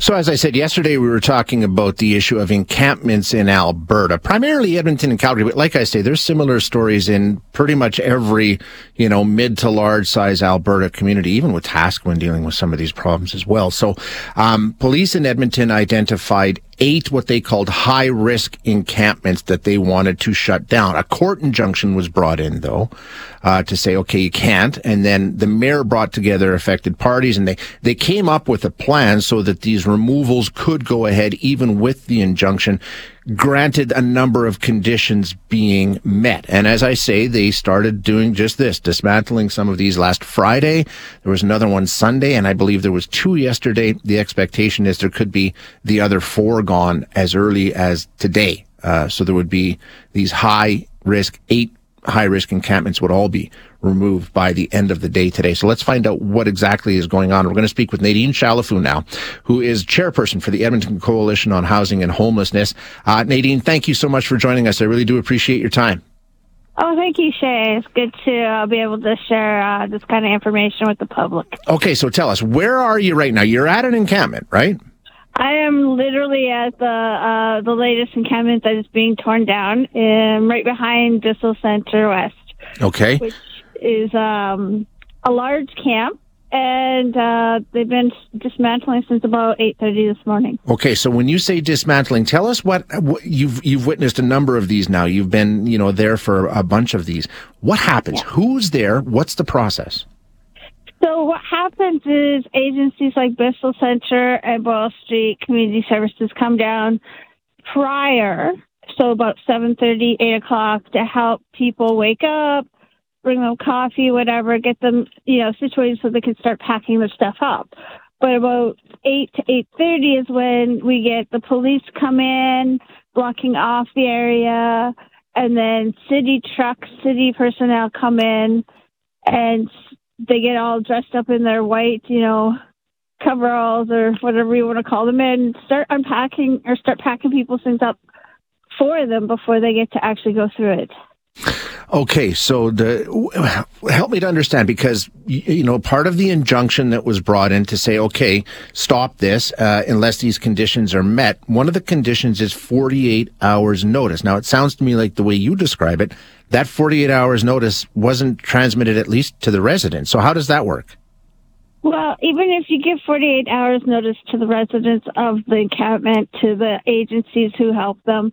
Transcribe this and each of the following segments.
So, as I said yesterday, we were talking about the issue of encampments in Alberta, primarily Edmonton and Calgary. But like I say, there's similar stories in pretty much every, you know, mid to large size Alberta community, even with Taskman dealing with some of these problems as well. So, um, police in Edmonton identified eight what they called high risk encampments that they wanted to shut down. A court injunction was brought in though, uh, to say, okay, you can't. And then the mayor brought together affected parties and they, they came up with a plan so that these removals could go ahead even with the injunction granted a number of conditions being met. And as I say, they started doing just this, dismantling some of these last Friday. There was another one Sunday, and I believe there was two yesterday. The expectation is there could be the other four gone as early as today. Uh, so there would be these high risk, eight high risk encampments would all be removed by the end of the day today. So let's find out what exactly is going on. We're going to speak with Nadine Chalifoux now, who is chairperson for the Edmonton Coalition on Housing and Homelessness. Uh, Nadine, thank you so much for joining us. I really do appreciate your time. Oh, thank you, Shay. It's good to uh, be able to share uh, this kind of information with the public. Okay, so tell us, where are you right now? You're at an encampment, right? I am literally at the uh, the latest encampment that is being torn down, um, right behind Bissell Center West. Okay. Which is um, a large camp, and uh, they've been dismantling since about eight thirty this morning. Okay, so when you say dismantling, tell us what, what, you've you've witnessed a number of these now. You've been you know there for a bunch of these. What happens? Yeah. Who's there? What's the process? So what happens is agencies like Bissell Center and Boyle Street Community Services come down prior, so about seven thirty, eight o'clock, to help people wake up, bring them coffee, whatever, get them, you know, situated so they can start packing their stuff up. But about eight to eight thirty is when we get the police come in, blocking off the area, and then city trucks, city personnel come in and they get all dressed up in their white, you know, coveralls or whatever you want to call them and start unpacking or start packing people's things up for them before they get to actually go through it. Okay, so the help me to understand because you know part of the injunction that was brought in to say, okay, stop this uh, unless these conditions are met. One of the conditions is 48 hours notice. Now, it sounds to me like the way you describe it, that 48 hours notice wasn't transmitted at least to the residents. So how does that work? Well, even if you give 48 hours notice to the residents of the encampment, to the agencies who help them,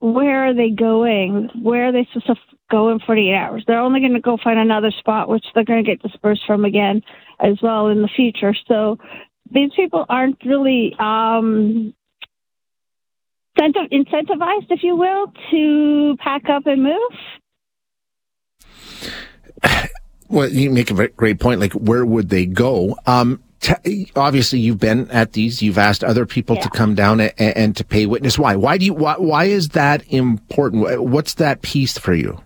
where are they going? Where are they supposed to go in 48 hours? They're only going to go find another spot, which they're going to get dispersed from again as well in the future. So these people aren't really um, incentivized, if you will, to pack up and move. Well, you make a great point. Like, where would they go? Um, T- obviously you've been at these you've asked other people yeah. to come down and, and, to pay witness why why do you why, why is that important what's that piece for you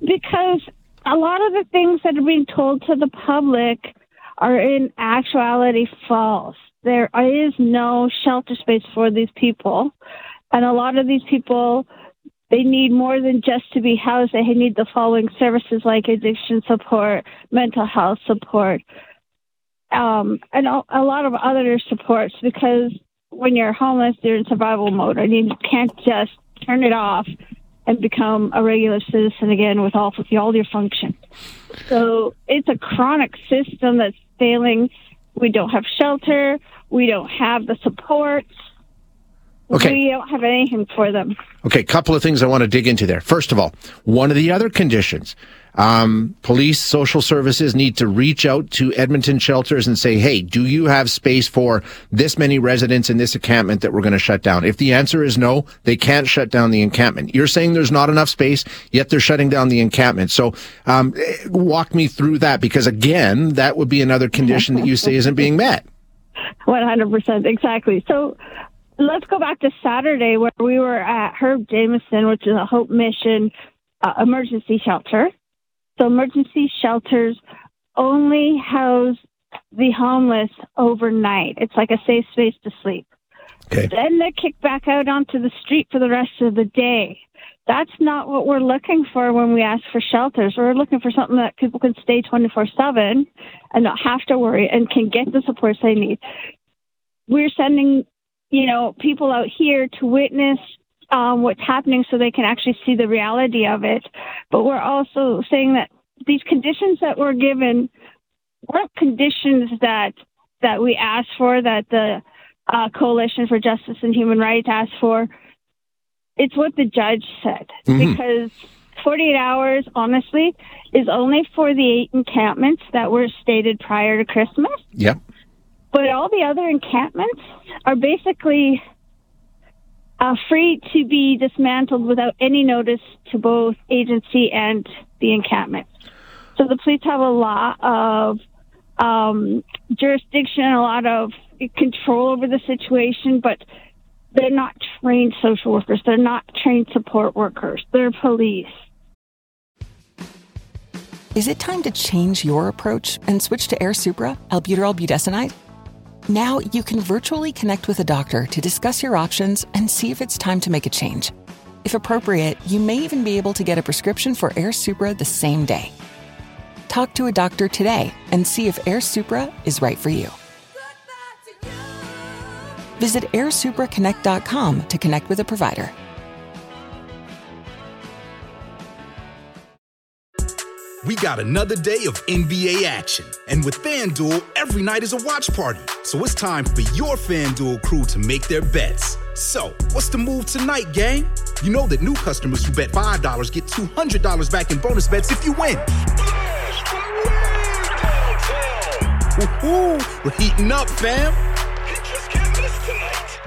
because a lot of the things that are being told to the public are in actuality false there is no shelter space for these people and a lot of these people they need more than just to be housed they need the following services like addiction support mental health support um, and a lot of other supports because when you're homeless, you're in survival mode and you can't just turn it off and become a regular citizen again with all all your function. So it's a chronic system that's failing. We don't have shelter. We don't have the support. Okay. We don't have anything for them. Okay, couple of things I want to dig into there. First of all, one of the other conditions um, police, social services need to reach out to Edmonton shelters and say, hey, do you have space for this many residents in this encampment that we're going to shut down? If the answer is no, they can't shut down the encampment. You're saying there's not enough space, yet they're shutting down the encampment. So um, walk me through that because, again, that would be another condition that you say isn't being met. 100%, exactly. So let's go back to Saturday where we were at Herb Jamieson, which is a Hope Mission uh, emergency shelter. So emergency shelters only house the homeless overnight. It's like a safe space to sleep. Okay. Then they're kicked back out onto the street for the rest of the day. That's not what we're looking for when we ask for shelters. We're looking for something that people can stay 24 7 and not have to worry and can get the supports they need. We're sending, you know, people out here to witness um, what's happening so they can actually see the reality of it. But we're also saying that these conditions that we're given weren't conditions that that we asked for, that the uh, Coalition for Justice and Human Rights asked for. It's what the judge said Mhm. because 48 hours, honestly, is only for the eight encampments that were stated prior to Christmas. Yep. But all the other encampments are basically uh, free to be dismantled without any notice to both agency and the encampment. So the police have a lot of um, jurisdiction, a lot of control over the situation, but they're not trained social workers. They're not trained support workers. They're police. Is it time to change your approach and switch to Airsupra, albuterol budesonide? Now you can virtually connect with a doctor to discuss your options and see if it's time to make a change. If appropriate, you may even be able to get a prescription for Airsupra the same day. Talk to a doctor today and see if Airsupra is right for you. Visit airsupraconnect.com to connect with a provider. We got another day of NBA action. And with FanDuel, every night is a watch party. So it's time for your FanDuel crew to make their bets. So, what's the move tonight, gang? You know that new customers who bet $5 get $200 back in bonus bets if you win. Woo-hoo, we're heating up, fam.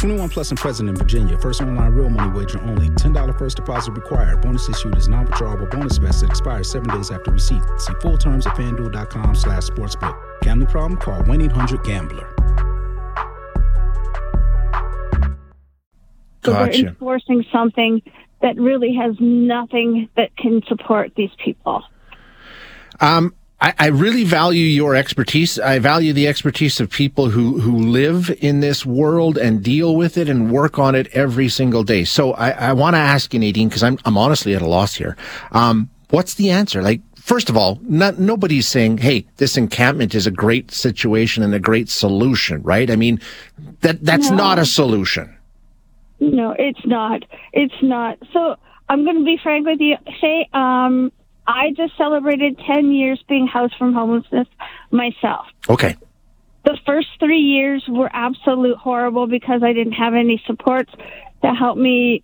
21 plus and present in Virginia. First online real money wager only. $10 first deposit required. Bonus issued is non-withdrawable bonus vest that expires seven days after receipt. See full terms at fanduel.com slash sportsbook. Gambling problem? Call 1-800-GAMBLER. So Gotcha. they're enforcing something that really has nothing that can support these people. Um, I, I really value your expertise. I value the expertise of people who, who live in this world and deal with it and work on it every single day. So I, I want to ask you, Nadine, because I'm, I'm honestly at a loss here. Um, what's the answer? Like, first of all, not, nobody's saying, hey, this encampment is a great situation and a great solution, right? I mean, that, that's No. not a solution. No, it's not. It's not. So I'm going to be frank with you. Say, um, I just celebrated 10 years being housed from homelessness myself. Okay. The first three years were absolute horrible because I didn't have any supports to help me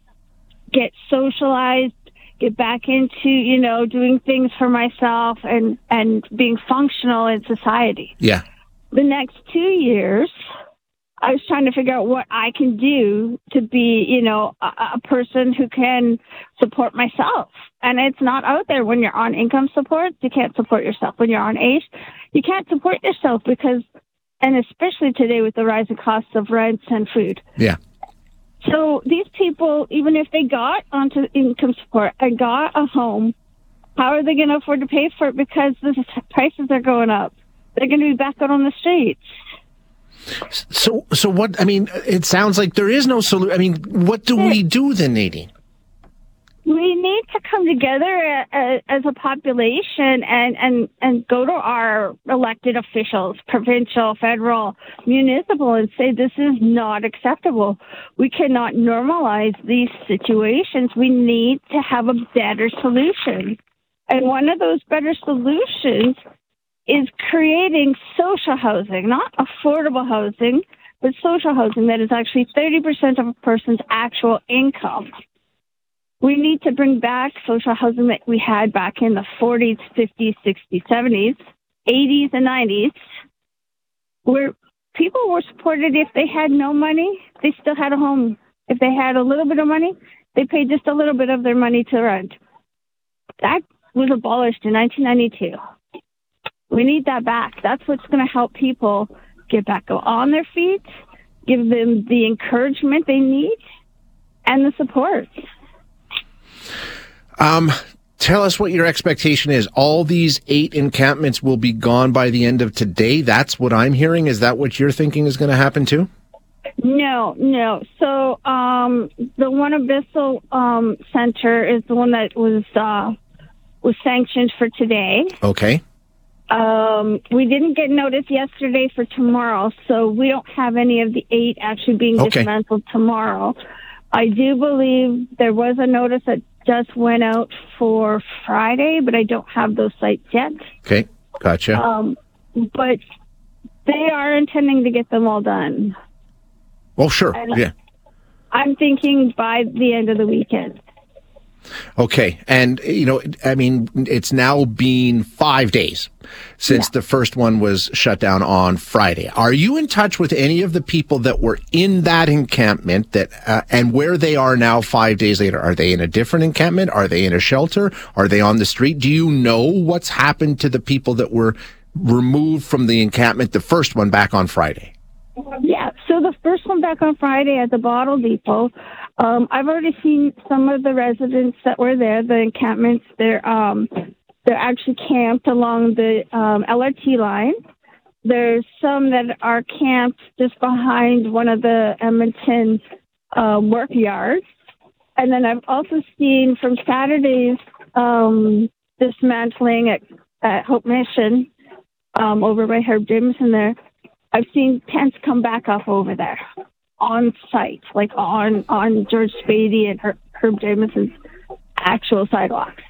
get socialized, get back into, you know, doing things for myself and, and being functional in society Yeah. the next two years, I was trying to figure out what I can do to be, you know, a, a person who can support myself. And it's not out there when you're on income support. You can't support yourself. When you're on AISH, you can't support yourself because, and especially today with the rising costs of rents and food. Yeah. So these people, even if they got onto income support and got a home, how are they going to afford to pay for it because the prices are going up? They're going to be back out on the streets. So, so what, I mean, it sounds like there is no solution. I mean, what do we do then, Nadine? we need to come together uh, as a population and, and, and go to our elected officials, provincial, federal, municipal, and say this is not acceptable. We cannot normalize these situations. We need to have a better solution. And one of those better solutions is creating social housing, not affordable housing, but social housing that is actually 30% of a person's actual income. We need to bring back social housing that we had back in the 40s, 50s, 60s, 70s, 80s, and 90s, where people were supported if they had no money, they still had a home. If they had a little bit of money, they paid just a little bit of their money to rent. That was abolished in 1992. We need that back. That's what's going to help people get back on their feet, give them the encouragement they need, and the support. Um, tell us what your expectation is. All these eight encampments will be gone by the end of today. That's what I'm hearing. Is that what you're thinking is going to happen too? No, no. So um, the one Abyssal um, Center is the one that was uh, was sanctioned for today. Okay. Um, we didn't get notice yesterday for tomorrow, so we don't have any of the eight actually being Okay. dismantled tomorrow. I do believe there was a notice that just went out for Friday, but I don't have those sites yet. Okay. Gotcha. Um, but they are intending to get them all done. Well, sure. Yeah. I'm thinking by the end of the weekend. Okay. And, you know, I mean, it's now been five days since the first one was shut down on Friday. Are you in touch with any of the people that were in that encampment that, uh, and where they are now five days later? Are they in a different encampment? Are they in a shelter? Are they on the street? Do you know what's happened to the people that were removed from the encampment, the first one back on Friday? Yeah, so the first one back on Friday at the bottle depot, um, I've already seen some of the residents that were there, the encampments. They're um, they're actually camped along the um, LRT line. There's some that are camped just behind one of the Edmonton uh, work yards, and then I've also seen from Saturday's um, dismantling at, at Hope Mission um, over by Herb Jamieson there. I've seen tents come back up over there on site, like on on George Spady and Her- Herb Jamieson's actual sidewalks.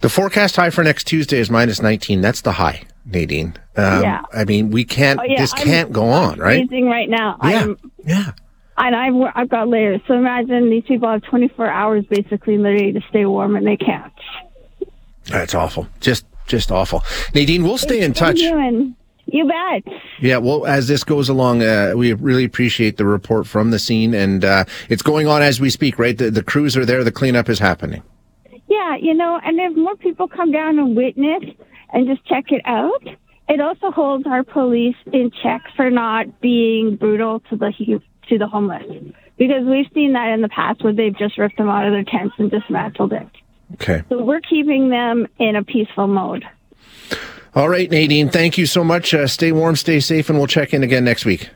The forecast high for next Tuesday is minus 19. That's the high, Nadine. Um, Yeah. I mean, we can't, Oh, yeah, this I'm- can't go on, right? Freezing right now. Yeah. I'm, Yeah. and I've I've got layers. So imagine these people have 24 hours basically day to stay warm, and they can't. That's awful. Just, just awful. Nadine, we'll stay in touch. You bet. Yeah. Well, as this goes along, uh, we really appreciate the report from the scene and, uh, it's going on as we speak, right? The, the crews are there. The cleanup is happening. Yeah, you know, and if more people come down and witness and just check it out, it also holds our police in check for not being brutal to the to the homeless. Because we've seen that in the past where they've just ripped them out of their tents and dismantled it. Okay. So we're keeping them in a peaceful mode. All right, Nadine. Thank you so much. Uh, stay warm, stay safe, and we'll check in again next week.